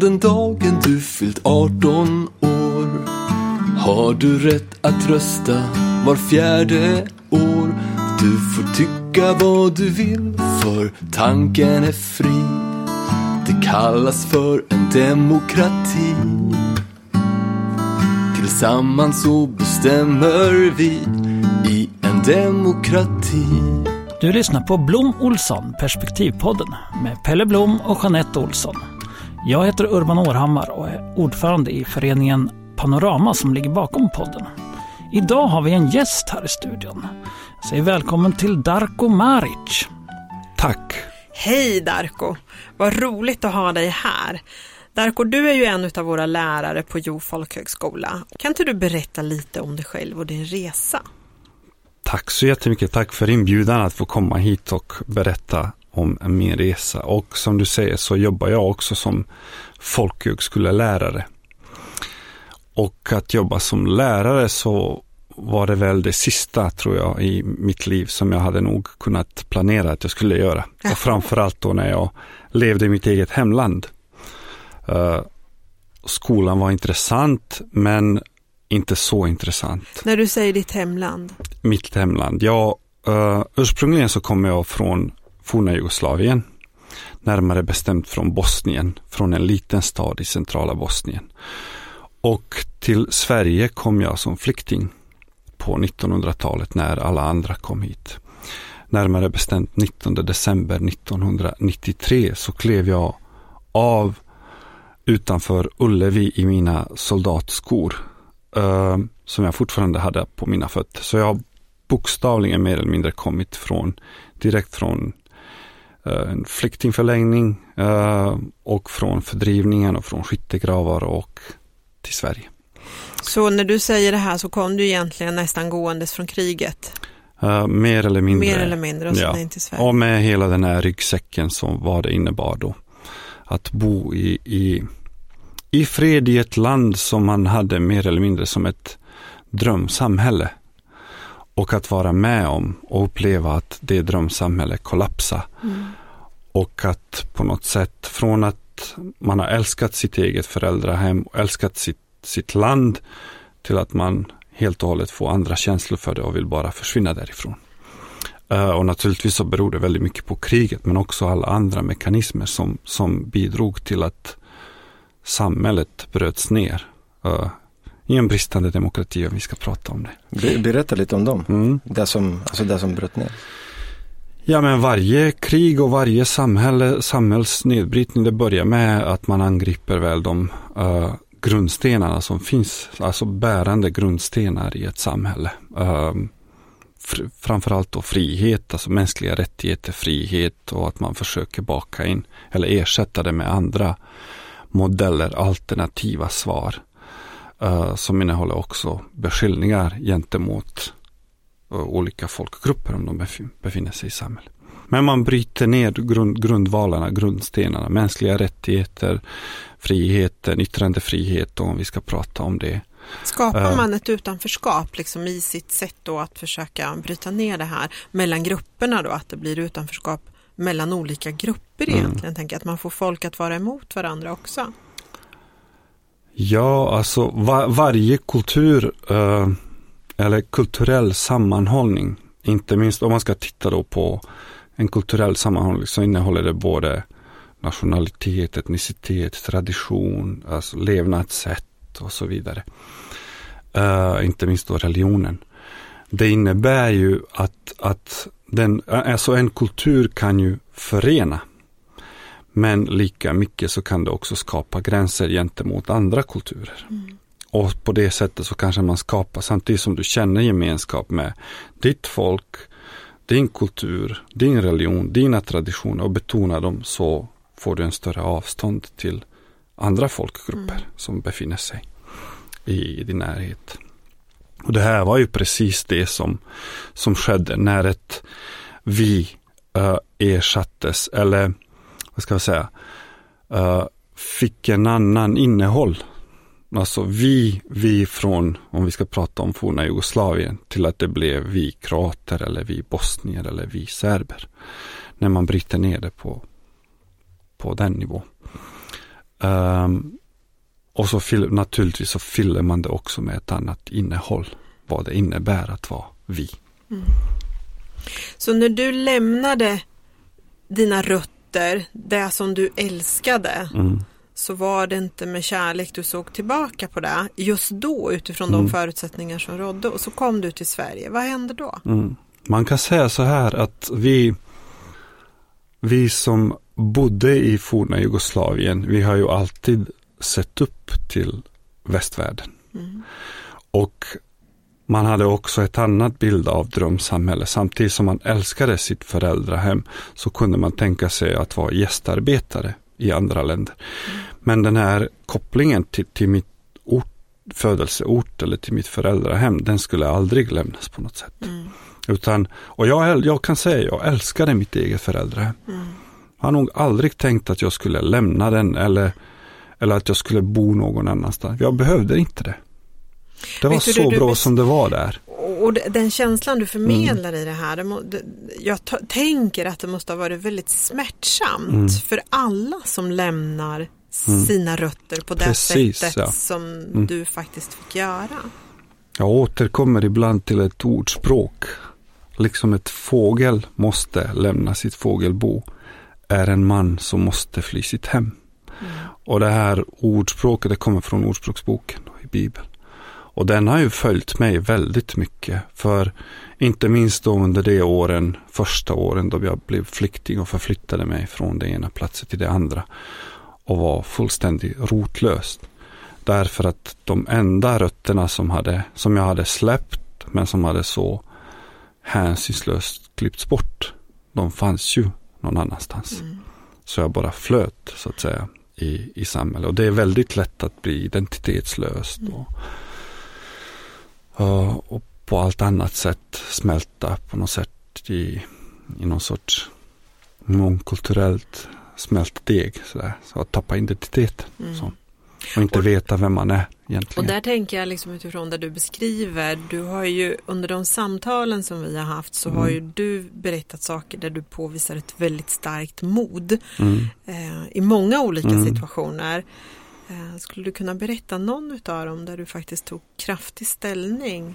den dagen du fyllt 18 år har du rätt att rösta var fjärde år. Du får tycka vad du vill för tanken är fri. Det kallas för en demokrati. Tillsammans så bestämmer vi i en demokrati. Du lyssnar på Blom Olsson, Perspektivpodden med Pelle Blom och Jeanette Olsson. Jag heter Urban Århammar och är ordförande i föreningen Panorama som ligger bakom podden. Idag har vi en gäst här i studion. Säg välkommen till Darko Maric. Tack. Hej Darko! Vad roligt att ha dig här. Darko, du är ju en av våra lärare på Jo folkhögskola. Kan inte du berätta lite om dig själv och din resa? Tack så jättemycket. Tack för inbjudan att få komma hit och berätta om min resa. Och som du säger så jobbar jag också som folkhögskolelärare. Och att jobba som lärare så var det väl det sista, tror jag, i mitt liv som jag hade nog kunnat planera att jag skulle göra. Och framförallt då när jag levde i mitt eget hemland. Uh, skolan var intressant, men inte så intressant. När du säger ditt hemland? Mitt hemland, ja. Uh, ursprungligen så kommer jag från forna Jugoslavien. Närmare bestämt från Bosnien, från en liten stad i centrala Bosnien. Och till Sverige kom jag som flykting på 1900-talet när alla andra kom hit. Närmare bestämt 19 december 1993 så klev jag av utanför Ullevi i mina soldatskor eh, som jag fortfarande hade på mina fötter. Så jag har bokstavligen mer eller mindre kommit från direkt från en flyktingförläggning uh, och från fördrivningen och från skyttegravar och till Sverige. Så när du säger det här så kom du egentligen nästan gåendes från kriget? Uh, mer eller mindre. Mer eller mindre och ja. in till Sverige. Och med hela den här ryggsäcken som vad det innebar då. Att bo i, i, i fred i ett land som man hade mer eller mindre som ett drömsamhälle. Och att vara med om och uppleva att det drömsamhället kollapsa. Mm. Och att på något sätt från att man har älskat sitt eget föräldrahem, älskat sitt, sitt land till att man helt och hållet får andra känslor för det och vill bara försvinna därifrån. Uh, och naturligtvis så beror det väldigt mycket på kriget men också alla andra mekanismer som, som bidrog till att samhället bröts ner. I en bristande demokrati om vi ska prata om det. Berätta lite om dem, mm. det, som, alltså det som bröt ner. Ja, men varje krig och varje samhälle, samhällsnedbrytning, det börjar med att man angriper väl de uh, grundstenarna som finns, alltså bärande grundstenar i ett samhälle. Uh, fr framförallt då frihet, alltså mänskliga rättigheter, frihet och att man försöker baka in eller ersätta det med andra modeller, alternativa svar. Uh, som innehåller också beskyllningar gentemot olika folkgrupper om de befinner sig i samhället. Men man bryter ner grund, grundvalarna, grundstenarna, mänskliga rättigheter, friheten, yttrandefrihet om vi ska prata om det. Skapar man ett utanförskap liksom i sitt sätt då att försöka bryta ner det här mellan grupperna då, att det blir utanförskap mellan olika grupper mm. egentligen, mm. tänker att man får folk att vara emot varandra också? Ja, alltså var, varje kultur eh, eller kulturell sammanhållning. Inte minst om man ska titta då på en kulturell sammanhållning så innehåller det både nationalitet, etnicitet, tradition, alltså levnadssätt och så vidare. Uh, inte minst då religionen. Det innebär ju att, att den, alltså en kultur kan ju förena. Men lika mycket så kan det också skapa gränser gentemot andra kulturer. Mm. Och på det sättet så kanske man skapar, samtidigt som du känner gemenskap med ditt folk, din kultur, din religion, dina traditioner och betonar dem så får du en större avstånd till andra folkgrupper mm. som befinner sig i din närhet. Och det här var ju precis det som, som skedde när ett vi uh, ersattes, eller vad ska jag säga, uh, fick en annan innehåll Alltså vi, vi från, om vi ska prata om forna Jugoslavien, till att det blev vi kroater eller vi bosnier eller vi serber. När man bryter ner det på, på den nivån. Um, och så fyll, naturligtvis så fyller man det också med ett annat innehåll. Vad det innebär att vara vi. Mm. Så när du lämnade dina rötter, det som du älskade, mm. så var det inte med kärlek du såg tillbaka på det just då utifrån mm. de förutsättningar som rådde och så kom du till Sverige. Vad hände då? Mm. Man kan säga så här att vi, vi som bodde i forna Jugoslavien, vi har ju alltid sett upp till västvärlden. Mm. Och man hade också ett annat bild av drömsamhälle. Samtidigt som man älskade sitt föräldrahem så kunde man tänka sig att vara gästarbetare i andra länder. Men den här kopplingen till, till mitt ort, födelseort eller till mitt föräldrahem, den skulle aldrig lämnas på något sätt. Mm. Utan, och jag, jag kan säga, jag älskade mitt eget föräldrahem. Mm. Jag har nog aldrig tänkt att jag skulle lämna den eller, eller att jag skulle bo någon annanstans. Jag behövde inte det. Det var så du, du, bra som det var där. Och den känslan du förmedlar mm. i det här, det, jag tänker att det måste ha varit väldigt smärtsamt mm. för alla som lämnar mm. sina rötter på det Precis, sättet ja. som mm. du faktiskt fick göra. Jag återkommer ibland till ett ordspråk. Liksom ett fågel måste lämna sitt fågelbo är en man som måste fly sitt hem. Mm. Och det här ordspråket det kommer från Ordspråksboken i Bibeln. Och den har ju följt mig väldigt mycket. För inte minst då under de åren, första åren då jag blev flykting och förflyttade mig från det ena platsen till det andra. Och var fullständigt rotlöst. Därför att de enda rötterna som, hade, som jag hade släppt men som hade så hänsynslöst klippts bort. De fanns ju någon annanstans. Mm. Så jag bara flöt så att säga i, i samhället. Och det är väldigt lätt att bli identitetslöst. Mm. Och, och på allt annat sätt smälta på något sätt i, i någon sorts mångkulturellt smält deg. Sådär. Så att tappa identiteten. Mm. Så. Och inte och, veta vem man är egentligen. Och där tänker jag liksom utifrån det du beskriver. Du har ju under de samtalen som vi har haft så mm. har ju du berättat saker där du påvisar ett väldigt starkt mod. Mm. Eh, I många olika mm. situationer. Eh, skulle du kunna berätta någon utav dem där du faktiskt tog kraftig ställning?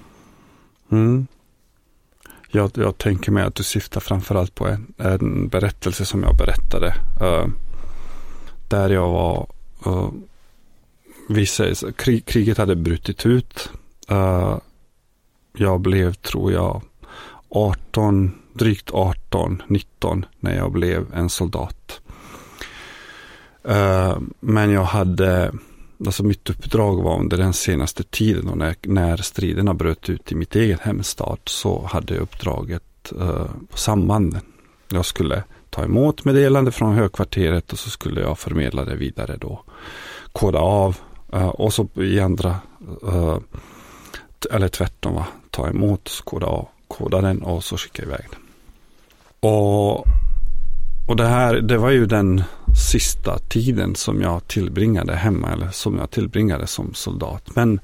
Mm. Jag, jag tänker mig att du syftar framförallt på en, en berättelse som jag berättade. Uh, där jag var eh, uh, vissa, krig, kriget hade brutit ut. Uh, jag blev, tror jag, 18, drygt 18, 19 när jag blev en soldat. Uh, men jag hade, alltså mitt uppdrag var under den senaste tiden och när, när striderna bröt ut i mitt eget hemstad så hade jag uppdraget uh, på sambanden. Jag skulle ta emot meddelande från högkvarteret och så skulle jag förmedla det vidare då. Koda av Uh, och så i andra, eller tvärtom, va? ta emot, koda, av, koda den och så skicka iväg den. Och, och det här, det var ju den sista tiden som jag tillbringade hemma, eller som jag tillbringade som soldat. Men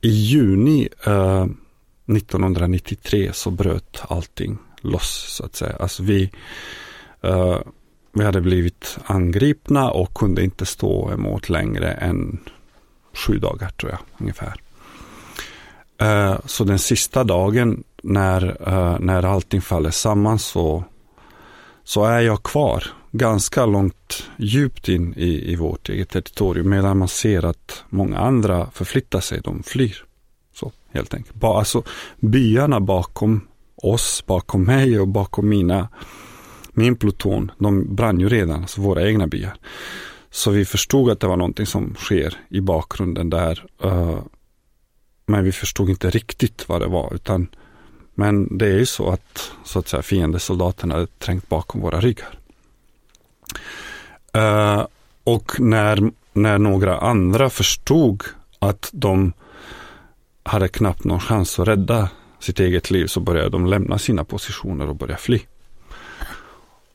i juni eh, 1993 så bröt allting loss, så att säga. Alltså vi, eh, vi hade blivit angripna och kunde inte stå emot längre än sju dagar tror jag ungefär. Eh, så den sista dagen när, eh, när allting faller samman så, så är jag kvar ganska långt djupt in i, i vårt eget territorium medan man ser att många andra förflyttar sig, de flyr. Så helt enkelt. Ba, alltså, byarna bakom oss, bakom mig och bakom mina, min pluton, de brann ju redan, alltså våra egna byar. Så vi förstod att det var någonting som sker i bakgrunden där. Uh, men vi förstod inte riktigt vad det var. Utan, men det är ju så att, så att säga, fiendesoldaterna hade trängt bakom våra ryggar. Uh, och när, när några andra förstod att de hade knappt någon chans att rädda sitt eget liv så började de lämna sina positioner och börja fly.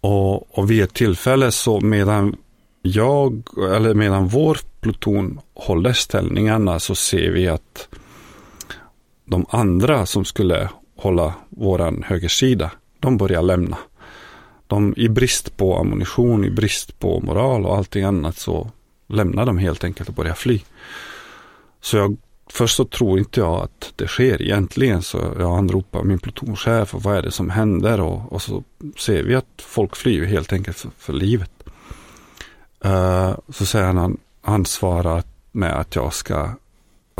Och, och vid ett tillfälle så medan jag, eller medan vår pluton håller ställningarna så ser vi att de andra som skulle hålla våran högersida, de börjar lämna. De, I brist på ammunition, i brist på moral och allting annat så lämnar de helt enkelt och börjar fly. Så jag, först så tror inte jag att det sker egentligen så jag anropar min plutonchef och vad är det som händer och, och så ser vi att folk flyr helt enkelt för, för livet. Uh, så säger han, han svarar med att jag ska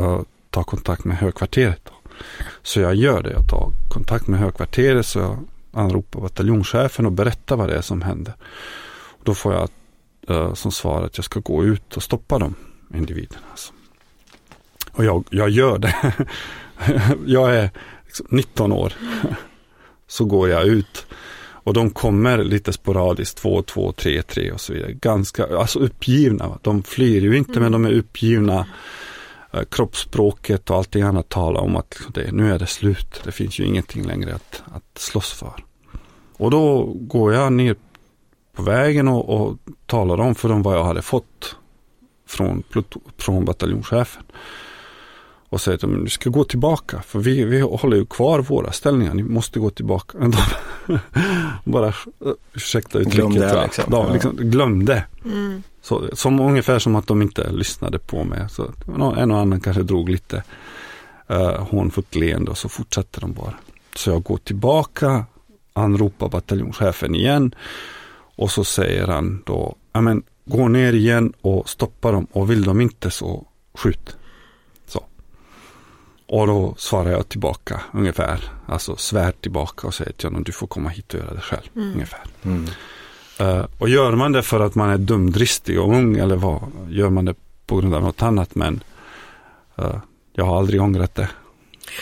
uh, ta kontakt med högkvarteret. Så jag gör det, jag tar kontakt med högkvarteret så jag anropar bataljonschefen och berättar vad det är som händer. Då får jag uh, som svar att jag ska gå ut och stoppa de individerna. Alltså. Och jag, jag gör det. jag är liksom 19 år. så går jag ut. Och de kommer lite sporadiskt, två, två, tre, tre och så vidare. Ganska, alltså uppgivna. De flyr ju inte mm. men de är uppgivna. Eh, kroppsspråket och allting annat talar om att liksom det, nu är det slut. Det finns ju ingenting längre att, att slåss för. Och då går jag ner på vägen och, och talar om för dem vad jag hade fått från, från bataljonschefen. Och säger att de ska gå tillbaka för vi, vi håller ju kvar våra ställningar. Ni måste gå tillbaka. De bara, ursäkta uttrycket. Glömde. Liksom. De, liksom, glömde. Mm. Så, som, ungefär som att de inte lyssnade på mig. Så, en och annan kanske drog lite uh, hånfullt leende och så fortsatte de bara. Så jag går tillbaka, anropar bataljonschefen igen och så säger han då, ja men gå ner igen och stoppa dem och vill de inte så skjut. Och då svarar jag tillbaka ungefär, alltså svär tillbaka och säger till honom, du får komma hit och göra det själv. Mm. Ungefär. Mm. Uh, och gör man det för att man är dumdristig och ung eller vad, gör man det på grund av något annat men uh, jag har aldrig ångrat det.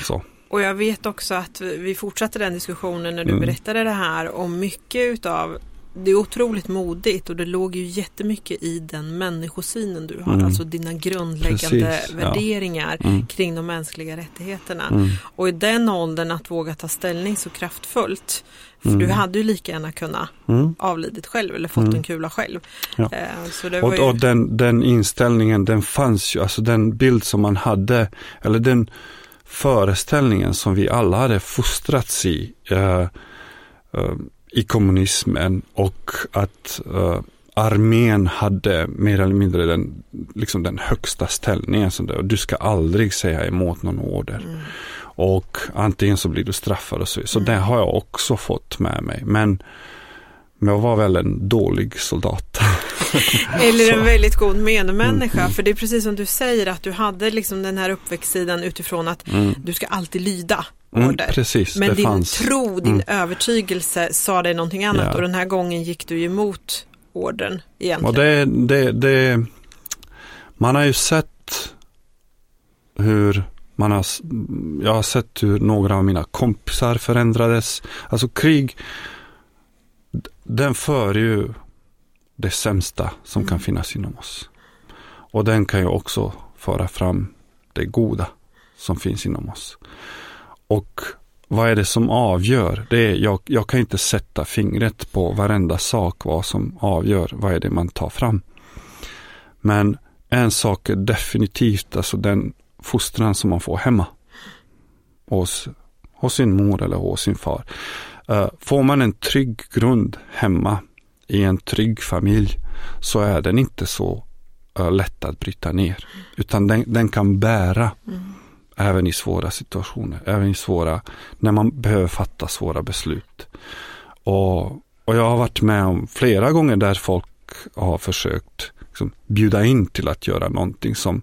Så. Och jag vet också att vi fortsatte den diskussionen när du mm. berättade det här om mycket utav det är otroligt modigt och det låg ju jättemycket i den människosynen du har, mm. alltså dina grundläggande Precis, värderingar ja. mm. kring de mänskliga rättigheterna. Mm. Och i den åldern att våga ta ställning så kraftfullt. För du mm. hade ju lika gärna kunnat mm. avlidit själv eller fått en mm. kula själv. Ja. Eh, och, ju... och den, den inställningen den fanns ju, alltså den bild som man hade, eller den föreställningen som vi alla hade fostrats i. Uh, uh, i kommunismen och att uh, armén hade mer eller mindre den, liksom den högsta ställningen. Det, och du ska aldrig säga emot någon order. Mm. Och antingen så blir du straffad och så. Så mm. det har jag också fått med mig. Men, men jag var väl en dålig soldat. Eller en väldigt god medmänniska. Mm. För det är precis som du säger att du hade liksom den här uppväxtsidan utifrån att mm. du ska alltid lyda. Mm, precis, Men din fanns. tro, din mm. övertygelse sa dig någonting annat ja. och den här gången gick du emot orden egentligen. Och det, det, det, man har ju sett hur man har, jag har sett hur några av mina kompisar förändrades. Alltså krig, den för ju det sämsta som mm. kan finnas inom oss. Och den kan ju också föra fram det goda som finns inom oss. Och vad är det som avgör? Det är, jag, jag kan inte sätta fingret på varenda sak vad som avgör vad är det man tar fram. Men en sak är definitivt alltså den fostran som man får hemma. Hos, hos sin mor eller hos sin far. Uh, får man en trygg grund hemma i en trygg familj så är den inte så uh, lätt att bryta ner. Utan den, den kan bära mm även i svåra situationer, även i svåra, när man behöver fatta svåra beslut. Och, och jag har varit med om flera gånger där folk har försökt liksom, bjuda in till att göra någonting som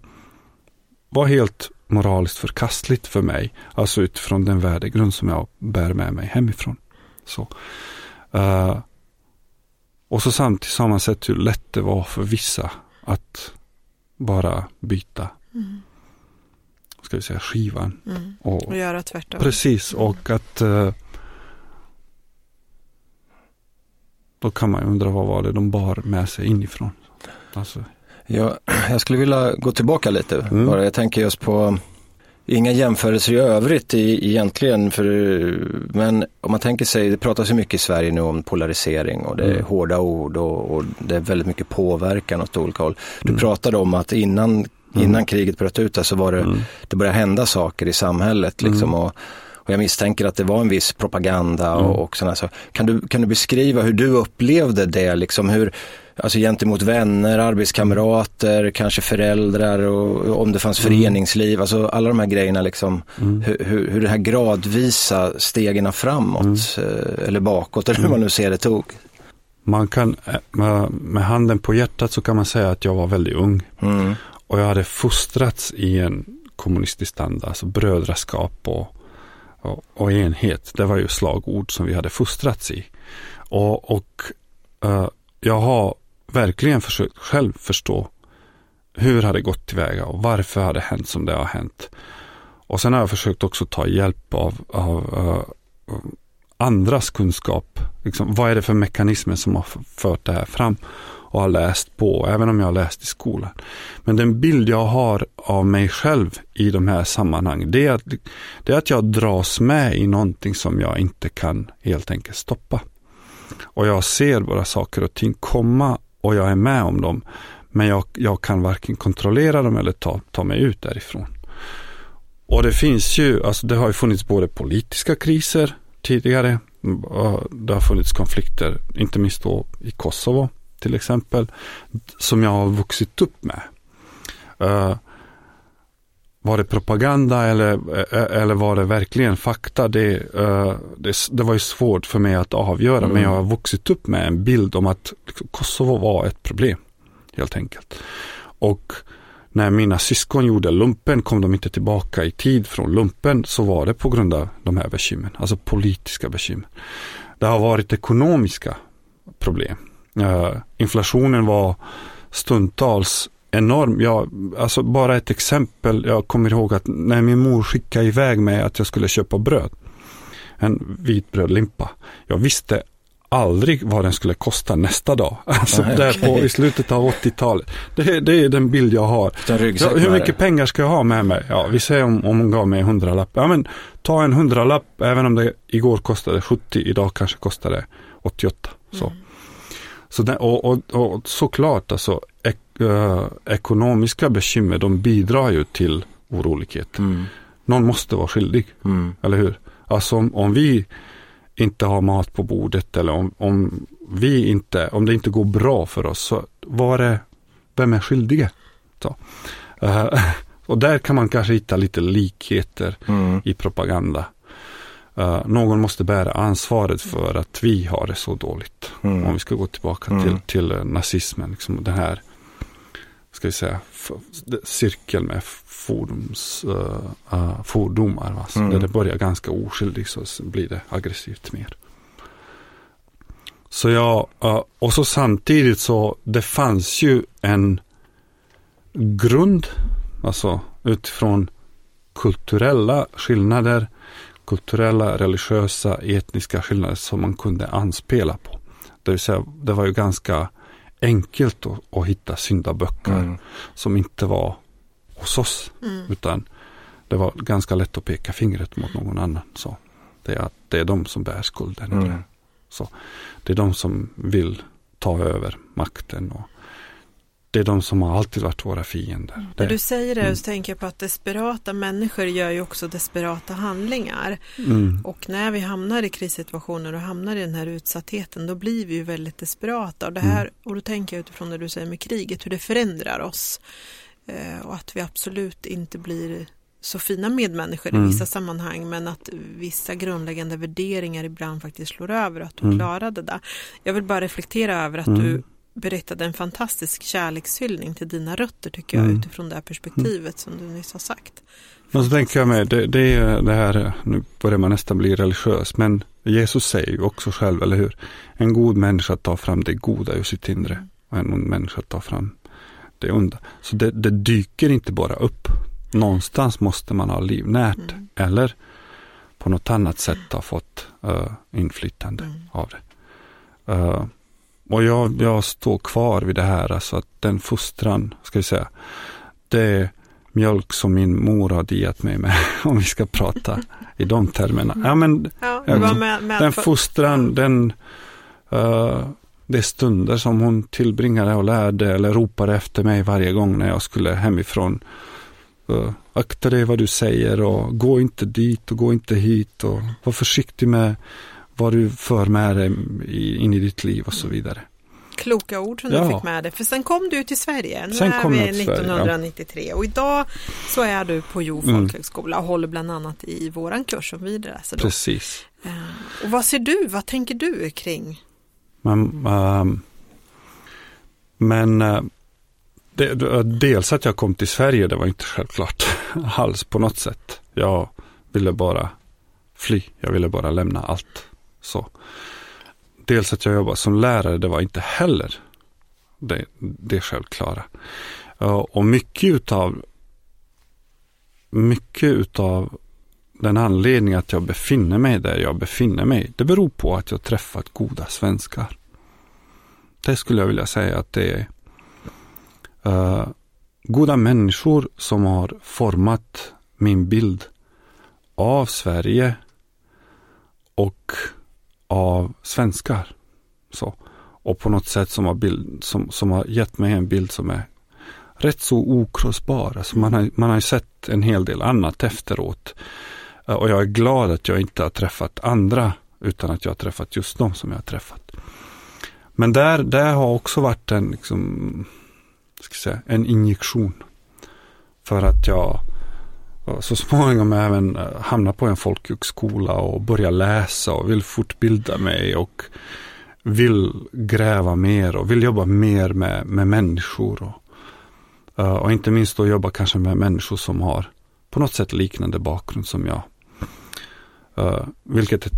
var helt moraliskt förkastligt för mig. Alltså utifrån den värdegrund som jag bär med mig hemifrån. Så. Uh, och så samtidigt har man sett hur lätt det var för vissa att bara byta mm ska vi säga, skivan. Mm. Och, och, göra tvärtom. Precis, mm. och att uh, då kan man ju undra vad var det de bar med sig inifrån. Alltså. Ja, jag skulle vilja gå tillbaka lite. Mm. Bara. Jag tänker just på Inga jämförelser i övrigt i, egentligen, för, men om man tänker sig, det pratas ju mycket i Sverige nu om polarisering och det är mm. hårda ord och, och, det är väldigt mycket påverkan åt olika håll. Du mm. pratade om att innan, mm. innan kriget bröt ut så var det, mm. det började hända saker i samhället liksom. Mm. Och, och jag misstänker att det var en viss propaganda och, mm. och sådana så. Kan du, kan du beskriva hur du upplevde det, liksom hur, Alltså gentemot vänner, arbetskamrater, kanske föräldrar och om det fanns föreningsliv, alltså alla de här grejerna liksom. Mm. Hur, hur, det här gradvisa stegen framåt mm. Eh, eller bakåt eller hur man nu ser det tog. Man kan, med, med handen på hjärtat så kan man säga att jag var väldigt ung. Mm. Och jag hade fostrats i en kommunistisk anda, alltså brödraskap och, och, och, enhet. Det var ju slagord som vi hade fostrats i. Och, och uh, jag har verkligen försökt själv förstå hur har det gått tillväga och varför har det hänt som det har hänt. Och sen har jag försökt också ta hjälp av, av uh, andras kunskap. Liksom, vad är det för mekanismer som har fört det här fram? Och har läst på, även om jag har läst i skolan. Men den bild jag har av mig själv i de här sammanhangen, det är att, det är att jag dras med i någonting som jag inte kan helt enkelt stoppa. Och jag ser bara saker och ting komma och jag är med om dem. Men jag, jag kan varken kontrollera dem eller ta, ta mig ut därifrån. Och det finns ju, alltså det har ju funnits både politiska kriser tidigare. Det har funnits konflikter, inte minst då i Kosovo till exempel, som jag har vuxit upp med. Uh, var det propaganda eller, eh, eller var det verkligen fakta? Det, uh, det, det, var ju svårt för mig att avgöra, mm. men jag har vuxit upp med en bild om att Kosovo var ett problem, helt enkelt. Och när mina syskon gjorde lumpen kom de inte tillbaka i tid från lumpen så var det på grund av de här bekymren, alltså politiska bekymmer. Det har varit ekonomiska problem. Eh, inflationen var stundtals enorm. Jag, alltså bara ett exempel. Jag kommer ihåg att när min mor skickade iväg mig att jag skulle köpa bröd. En vitbrödlimpa. Jag visste aldrig vad den skulle kosta nästa dag. Alltså Nej, där okay. på, i slutet av 80-talet. Det, det, är den bild jag har. Ja, hur mycket pengar ska jag ha med mig? Ja, vi säger om, om hon gav mig en hundralapp. Ja, men ta en hundralapp, även om det igår kostade 70, idag kanske kostar det 88. Så. Mm. Så den, och, och, och såklart, alltså, ek, äh, ekonomiska bekymmer, de bidrar ju till orolighet. Mm. Någon måste vara skyldig, mm. eller hur? Alltså om, om vi inte har mat på bordet eller om, om vi inte, om det inte går bra för oss, så var det, vem är skyldige? Så. Uh, och där kan man kanske hitta lite likheter mm. i propaganda. Uh, någon måste bära ansvaret för att vi har det så dåligt. Mm. Om vi ska gå tillbaka mm. till, till nazismen. Liksom den här, ska vi säga, cirkeln med fordons, uh, fordomar. Va? Mm. Där det börjar ganska oskyldigt så blir det aggressivt mer. Så jag, och så samtidigt så det fanns ju en grund, alltså utifrån kulturella skillnader kulturella, religiösa, etniska skillnader som man kunde anspela på. Det vill säga, det var ju ganska enkelt att, att hitta syndaböcker mm. som inte var hos oss. Mm. Utan det var ganska lätt att peka fingret mot någon annan. Så det är, det är de som bär skulden. Mm. Så det är de som vill ta över makten och det är de som har alltid varit våra fiender. Mm. När du säger det mm. så tänker jag på att desperata människor gör ju också desperata handlingar. Mm. Och när vi hamnar i krissituationer och hamnar i den här utsattheten då blir vi ju väldigt desperata. Och, det här, mm. och då tänker jag utifrån det du säger med kriget, hur det förändrar oss. Eh, och att vi absolut inte blir så fina medmänniskor mm. i vissa sammanhang men att vissa grundläggande värderingar ibland faktiskt slår över och att du mm. klarade det. Jag vill bara reflektera över att du berättade en fantastisk kärlekshyllning till dina rötter tycker jag mm. utifrån det här perspektivet som du nyss har sagt. Och så tänker jag med, det, det är det här, nu börjar man nästan bli religiös, men Jesus säger ju också själv, eller hur? En god människa tar fram det goda ur sitt inre och en ond människa tar fram det onda. Så det, det dyker inte bara upp. Någonstans måste man ha livnärt mm. eller på något annat sätt ha fått uh, inflytande mm. av det. Uh, och jag, jag står kvar vid det här, alltså att den fostran, ska vi säga, det är mjölk som min mor har diat mig med, om vi ska prata i de termerna. Ja, men ja, med, med den fostran, den, uh, det stunder som hon tillbringade och lärde eller ropade efter mig varje gång när jag skulle hemifrån. Uh, akta dig vad du säger och gå inte dit och gå inte hit och var försiktig med vad du för med dig in i ditt liv och så vidare. Kloka ord som Ja. du fick med dig. För sen kom du till Sverige. Nu Sen är kom vi jag till Sverige, ja. 1993 och idag så är du på Jo Mm. folkhögskola och håller bland annat i våran kurs som vi läser då. Precis. Eh, Och vad ser du, vad tänker du kring? Men, ehm, men eh, det, det- dels att jag kom till Sverige, det var inte självklart alls på något sätt. Jag ville bara fly, jag ville bara lämna allt. Så. Dels att jag jobbade som lärare, det var inte heller det, det självklara. Eh, och mycket utav mycket utav den anledningen att jag befinner mig där jag befinner mig, det beror på att jag träffat goda svenskar. Det skulle jag vilja säga att det är uh, goda människor som har format min bild av Sverige och av svenskar. Så. Och på något sätt som har, bild, som, som har gett mig en bild som är rätt så okrossbar. Alltså man, har, man har ju sett en hel del annat efteråt. Eh, och jag är glad att jag inte har träffat andra utan att jag har träffat just dem som jag har träffat. Men där, där har också varit en, liksom, ska jag säga, en injektion. För att jag så småningom även eh, hamna på en folkhögskola och börja läsa och vill fortbilda mig och vill gräva mer och vill jobba mer med, med människor. Och, eh, och inte minst då jobba kanske med människor som har på något sätt liknande bakgrund som jag. Uh, vilket är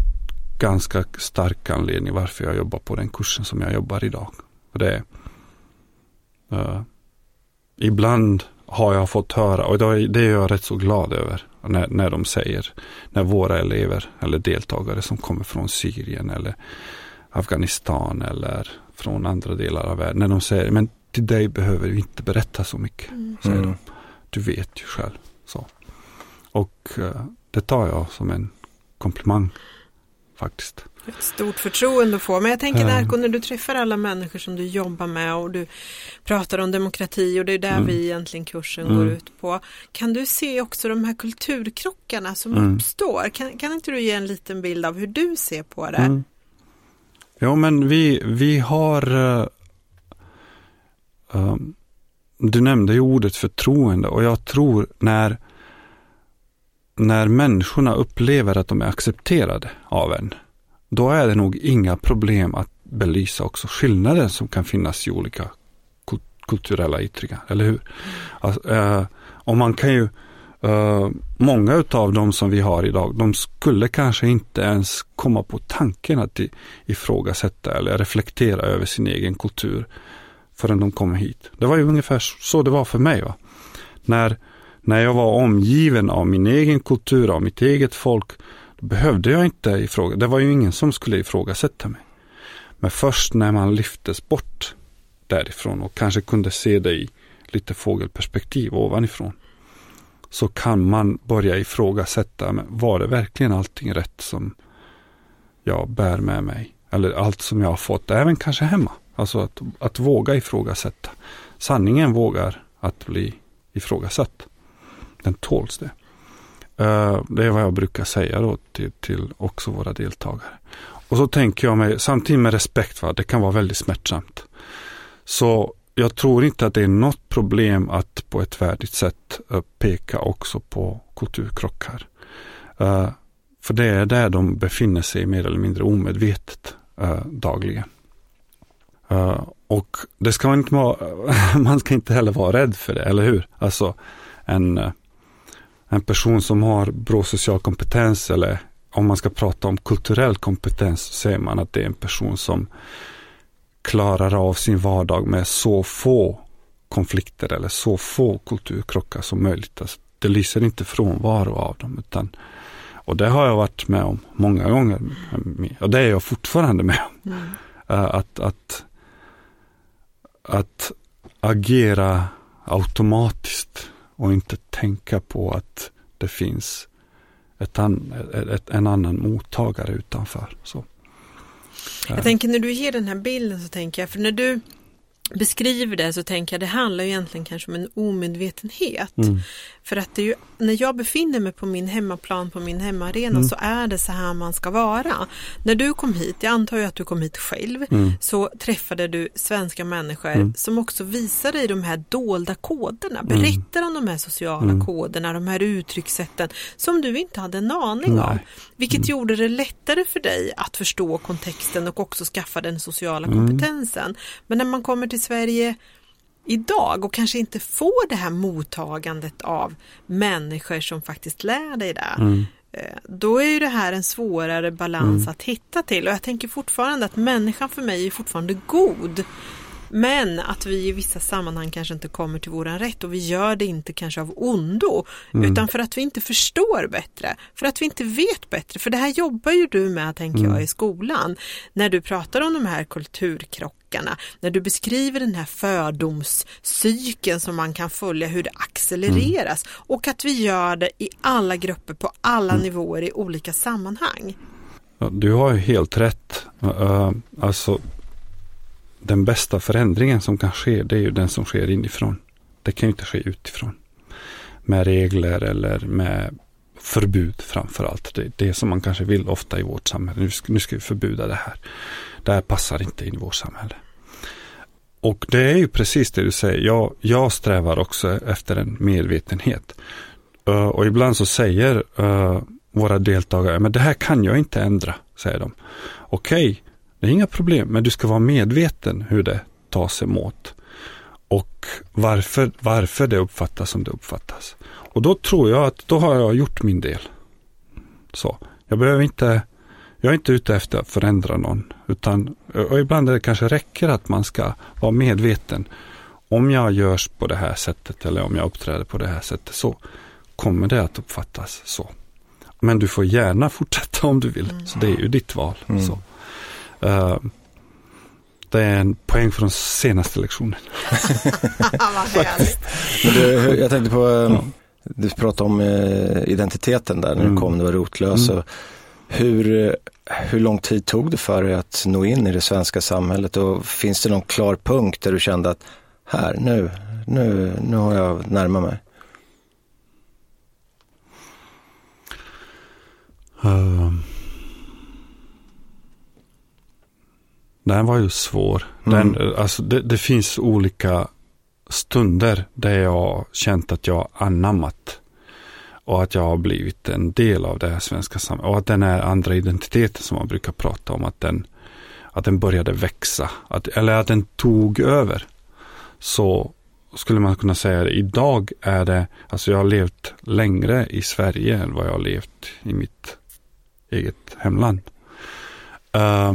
ganska stark anledning varför jag jobbar på den kursen som jag jobbar idag. Det är, uh, ibland har jag fått höra, och det är jag rätt så glad över, när, när de säger, när våra elever eller deltagare som kommer från Syrien eller Afghanistan eller från andra delar av världen, när de säger, men till dig behöver vi inte berätta så mycket, säger Mm. de. Du vet ju själv. Så. Och eh, det tar jag som en komplimang faktiskt. Ett stort förtroende att få. Men jag tänker Ja. Närko, när du träffar alla människor som du jobbar med och du pratar om demokrati och det är där Mm. vi egentligen kursen Mm. går ut på. Kan du se också de här kulturkrockarna som Mm. uppstår? Kan, kan inte du ge en liten bild av hur du ser på det? Mm. Jo, men vi, vi har... um, du nämnde ju ordet förtroende och jag tror när, när människorna upplever att de är accepterade av en, då är det nog inga problem att belysa också skillnader som kan finnas i olika kulturella yttringar, eller hur? Alltså, eh, och man kan ju eh, många utav dem som vi har idag, de skulle kanske inte ens komma på tanken att ifrågasätta eller reflektera över sin egen kultur förrän de kommer hit. Det var ju ungefär så det var för mig. Va? När, när jag var omgiven av min egen kultur, av mitt eget folk, då behövde jag inte ifråga. Det var ju ingen som skulle ifrågasätta mig. Men först när man lyftes bort därifrån och kanske kunde se det i lite fågelperspektiv ovanifrån så kan man börja ifrågasätta, men var det verkligen allting rätt som jag bär med mig? Eller allt som jag har fått, även kanske hemma. Alltså att, att våga ifrågasätta. Sanningen vågar att bli ifrågasatt. Den tåls det. Eh, det är vad jag brukar säga då till, till också våra deltagare. Och så tänker jag mig, samtidigt med respekt, va, det kan vara väldigt smärtsamt. Så jag tror inte att det är något problem att på ett värdigt sätt eh, peka också på kulturkrockar. Eh, för det är där de befinner sig mer eller mindre omedvetet dagligen. Och det ska man inte vara, man ska inte heller vara rädd för det, eller hur? Alltså en, en person som har bra social kompetens eller om man ska prata om kulturell kompetens så säger man att det är en person som klarar av sin vardag med så få konflikter eller så få kulturkrockar som möjligt. Alltså, det lyser inte frånvaro av dem. Utan, och det har jag varit med om många gånger. Och det är jag fortfarande med om. Mm. Eh, Att, att, att agera automatiskt och inte tänka på att det finns ett an, ett, en annan mottagare utanför. Så. Jag tänker när du ger den här bilden så tänker jag, för när du beskriver det så tänker jag det handlar ju egentligen kanske om en omedvetenhet. Mm. För att det är ju när jag befinner mig på min hemmaplan, på min hemmaarena Mm. så är det så här man ska vara. När du kom hit, jag antar ju att du kom hit själv, Mm. så träffade du svenska människor som också visar dig de här dolda koderna, berättar om de här sociala Mm. koderna, de här uttryckssätten som du inte hade en aning om. Vilket gjorde det lättare för dig att förstå kontexten och också skaffa den sociala Mm. kompetensen. Men när man kommer till Sverige idag och kanske inte får det här mottagandet av människor som faktiskt lär dig det. Mm. eh, Då är ju det här en svårare balans att hitta till och jag tänker fortfarande att människan för mig är fortfarande god. Men att vi i vissa sammanhang kanske inte kommer till våran rätt och vi gör det inte kanske av ondo utan för att vi inte förstår bättre, för att vi inte vet bättre. För det här jobbar ju du med tänker jag i skolan. När du pratar om de här kulturkrockarna, när du beskriver den här fördomscykeln som man kan följa hur det accelereras och att vi gör det i alla grupper på alla nivåer i olika sammanhang. Du har ju helt rätt. Uh, alltså, den bästa förändringen som kan ske, det är ju den som sker inifrån. Det kan ju inte ske utifrån. Med regler eller med förbud framför allt. Det är det som man kanske vill ofta i vårt samhälle. Nu ska, nu ska vi förbjuda det här. Det här passar inte in i vårt samhälle. Och det är ju precis det du säger. Jag, jag strävar också efter en medvetenhet. Uh, och ibland så säger uh, våra deltagare, men det här kan jag inte ändra, säger de. Okej, det är inga problem, men du ska vara medveten hur det tas emot. Och varför, varför det uppfattas som det uppfattas. Och då tror jag att då har jag gjort min del. Så, jag behöver inte, jag är inte ute efter att förändra någon. Utan, och ibland är det kanske räcker att man ska vara medveten. Om jag görs på det här sättet eller om jag uppträder på det här sättet så kommer det att uppfattas så. Men du får gärna fortsätta om du vill. Så det är ju ditt val. Så. Uh, det är en poäng från senaste lektionen. Vad jag tänkte på, eh, du pratade om eh, identiteten där när du Mm. kom, du var rotlös. Mm. Hur, eh, hur lång tid tog det för dig att nå in i det svenska samhället och finns det någon klar punkt där du kände att här, nu, nu, nu har jag närmat mig? Uh, den var ju svår. Den, Mm. alltså det, det finns olika stunder där jag känt att jag anammat och att jag har blivit en del av det här svenska samhället. Och att den här andra identiteten som man brukar prata om, att den, att den började växa. Att, eller att den tog över. Så skulle man kunna säga det. Idag är det, alltså jag har levt längre i Sverige än vad jag har levt i mitt eget hemland. Uh,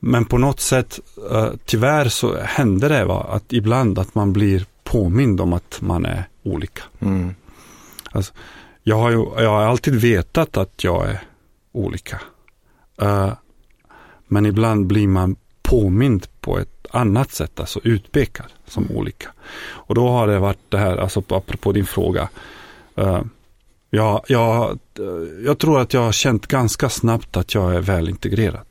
men på något sätt, uh, tyvärr så händer det va, att ibland att man blir påmind om att man är olika. Mm. Jag har, ju, jag har alltid vetat att jag är olika. Uh, men ibland blir man påmind på ett annat sätt, alltså utpekad som olika. Och då har det varit det här, alltså apropå din fråga. Uh, jag, jag, jag tror att jag har känt ganska snabbt att jag är väl integrerad.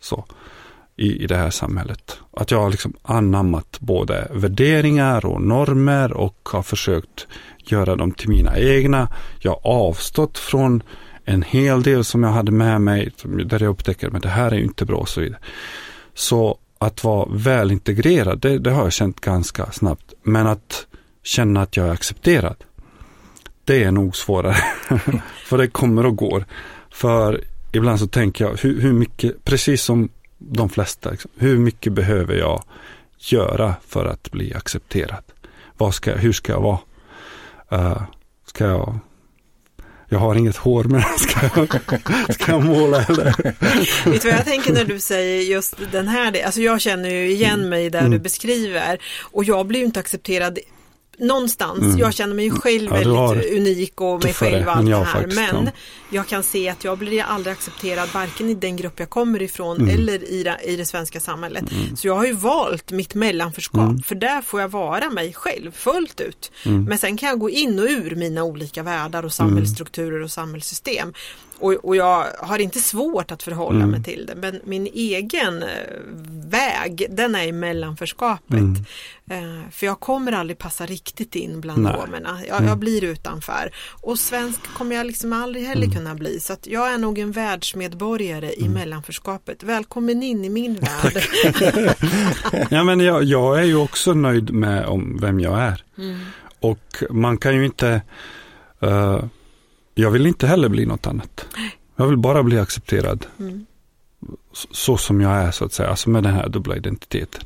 Så, i, i det här samhället. Att jag har liksom anammat både värderingar och normer och har försökt göra dem till mina egna. Jag har avstått från en hel del som jag hade med mig, där jag upptäcker att det här är inte bra och så vidare. Så att vara välintegrerad, det, det har jag känt ganska snabbt. Men att känna att jag är accepterad, det är nog svårare. För det kommer och går. För ibland så tänker jag, hur, hur mycket, precis som de flesta, liksom, hur mycket behöver jag göra för att bli accepterad? Vad ska, hur ska jag vara? Uh, ska jag jag har inget hår men ska jag, ska jag måla eller? Vet du vad jag tänker när du säger just den här, alltså jag känner ju igen mig där du beskriver och jag blir ju inte accepterad någonstans. Jag känner mig själv Ja, väldigt unik och mig själv och allt det här. faktiskt, Men ja. jag kan se att jag blir aldrig accepterad varken i den grupp jag kommer ifrån Mm. eller i det, i det svenska samhället. Så jag har ju valt mitt mellanförskap Mm. för där får jag vara mig själv fullt ut. Men sen kan jag gå in och ur mina olika världar och samhällsstrukturer och samhällssystem. Och, och jag har inte svårt att förhålla Mm. mig till det. Men min egen eh, väg, den är i mellanförskapet. Mm. Eh, för jag kommer aldrig passa riktigt in bland romerna. Jag, jag blir utanför. Och svensk kommer jag liksom aldrig heller kunna bli. Så att jag är nog en världsmedborgare i mellanförskapet. Välkommen in i min värld. Ja, men jag, jag är ju också nöjd med om vem jag är. Mm. Och man kan ju inte, eh, jag vill inte heller bli något annat. Jag vill bara bli accepterad Mm. så, så som jag är så att säga, alltså med den här dubbla identiteten.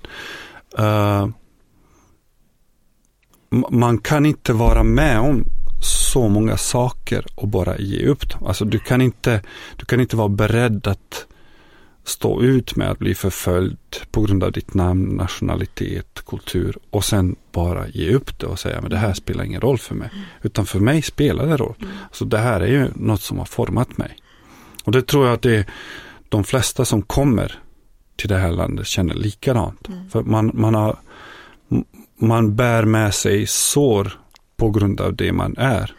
M- man kan inte vara med om så många saker och bara ge upp dem. Alltså du kan inte, du kan inte vara beredd att stå ut med att bli förföljd på grund av ditt namn, nationalitet, kultur och sen bara ge upp det och säga men det här spelar ingen roll för mig. Utan för mig spelar det roll. Så det här är ju något som har format mig. Och det tror jag att det är de flesta som kommer till det här landet känner likadant. För man, man, har, man bär med sig sår på grund av det man är.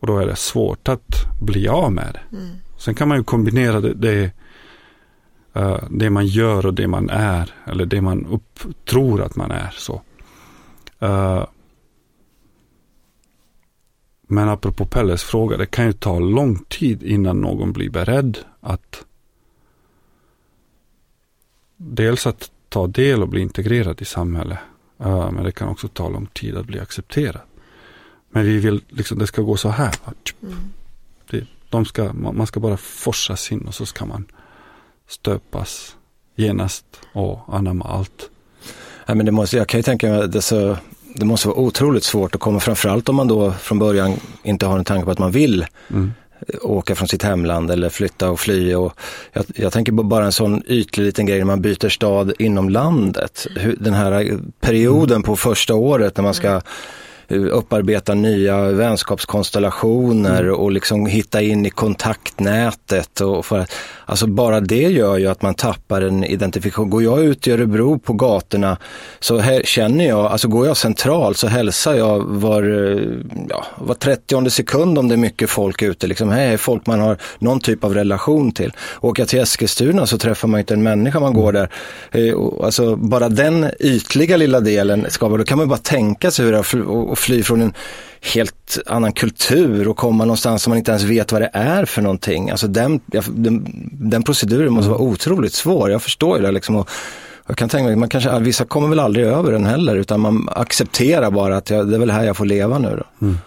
Och då är det svårt att bli av med det. Mm. Sen kan man ju kombinera det, det, det man gör och det man är. Eller det man upp, tror att man är. så. Eh, men apropå Pelles fråga, det kan ju ta lång tid innan någon blir beredd att dels att ta del och bli integrerad i samhället. eh, men det kan också ta lång tid att bli accepterad. Men vi vill liksom, det ska gå så här. Mm. Det, de ska, man man ska bara forsas in och så ska man stöpas genast och anamma allt. Ja, men det måste, jag kan ju tänka mig det, så, det måste vara otroligt svårt att komma, framförallt om man då från början inte har en tanke på att man vill Mm. åka från sitt hemland eller flytta och fly. Och jag, jag tänker på bara en sån ytlig liten grej när man byter stad inom landet. Hur, den här perioden på första året när man ska upparbeta nya vänskapskonstellationer och liksom hitta in i kontaktnätet. Och för att, alltså bara det gör ju att man tappar en identifikation. Går jag ut i Örebro på gatorna så här, känner jag, alltså går jag centralt så hälsar jag var, ja, var 30 sekund om det är mycket folk ute. Liksom, här är folk man har någon typ av relation till. Åker jag till Eskilstuna så träffar man inte en människa man går där. Eh, Alltså bara den ytliga lilla delen skapar, då kan man bara tänka sig hur det att fly- från en helt annan kultur och komma någonstans som man inte ens vet vad det är för någonting. Alltså den, den, den proceduren måste vara otroligt svår. Jag förstår ju det liksom. Och, jag kan tänka mig, man kanske, vissa kommer väl aldrig över den heller utan man accepterar bara att jag, det är väl här jag får leva nu då. Mm.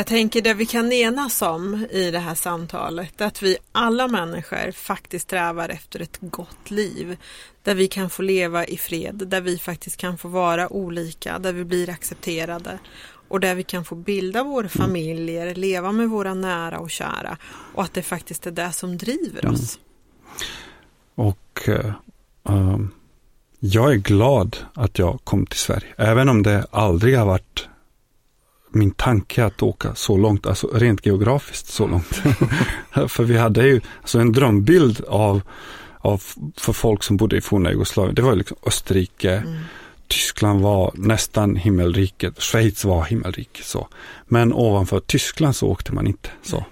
Jag tänker det vi kan enas om i det här samtalet att vi alla människor faktiskt strävar efter ett gott liv. Där vi kan få leva i fred, där vi faktiskt kan få vara olika, där vi blir accepterade och där vi kan få bilda våra familjer, leva med våra nära och kära och att det faktiskt är det som driver oss. Mm. Och uh, jag är glad att jag kom till Sverige. Även om det aldrig har varit min tanke att åka så långt, alltså rent geografiskt så långt. för vi hade ju alltså en drömbild av, av för folk som bodde i forna Jugoslavien. Det var ju liksom Österrike, Tyskland var nästan himmelriket, Schweiz var himmelriket. Så. Men ovanför Tyskland så åkte man inte. så.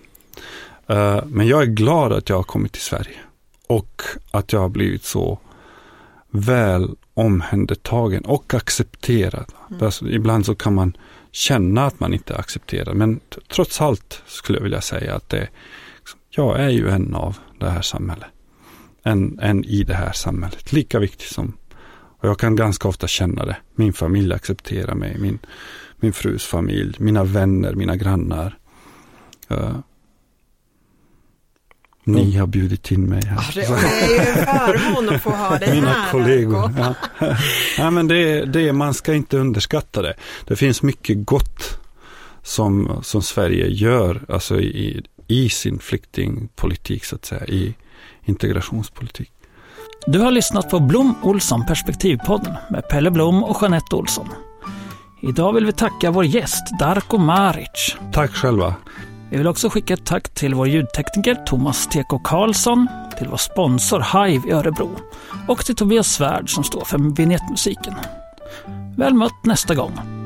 Eh, men jag är glad att jag har kommit till Sverige. Och att jag har blivit så väl omhändertagen och accepterad. Alltså, ibland så kan man känna att man inte accepterar. Men trots allt skulle jag vilja säga att det, liksom, jag är ju en av det här samhället. En, en i det här samhället. Lika viktig som, och jag kan ganska ofta känna det. Min familj accepterar mig, min, min frus familj, mina vänner, mina grannar. Eh, ni har bjudit in mig här. Ja, Det är ju en förmån att få ha dig Mina här. kollegor. Arko. Ja. ja, men det, det, man ska inte underskatta det. Det finns mycket gott som, som Sverige gör alltså i, i sin flyktingpolitik, så att säga, i integrationspolitik. Du har lyssnat på Blom Olsson Perspektivpodden med Pelle Blom och Jeanette Olsson. Idag vill vi tacka vår gäst Darko Maric. Tack själva. Vi vill också skicka ett tack till vår ljudtekniker Thomas Teko Karlsson, till vår sponsor Hive i Örebro och till Tobias Svärd som står för vignettmusiken. Väl mött nästa gång.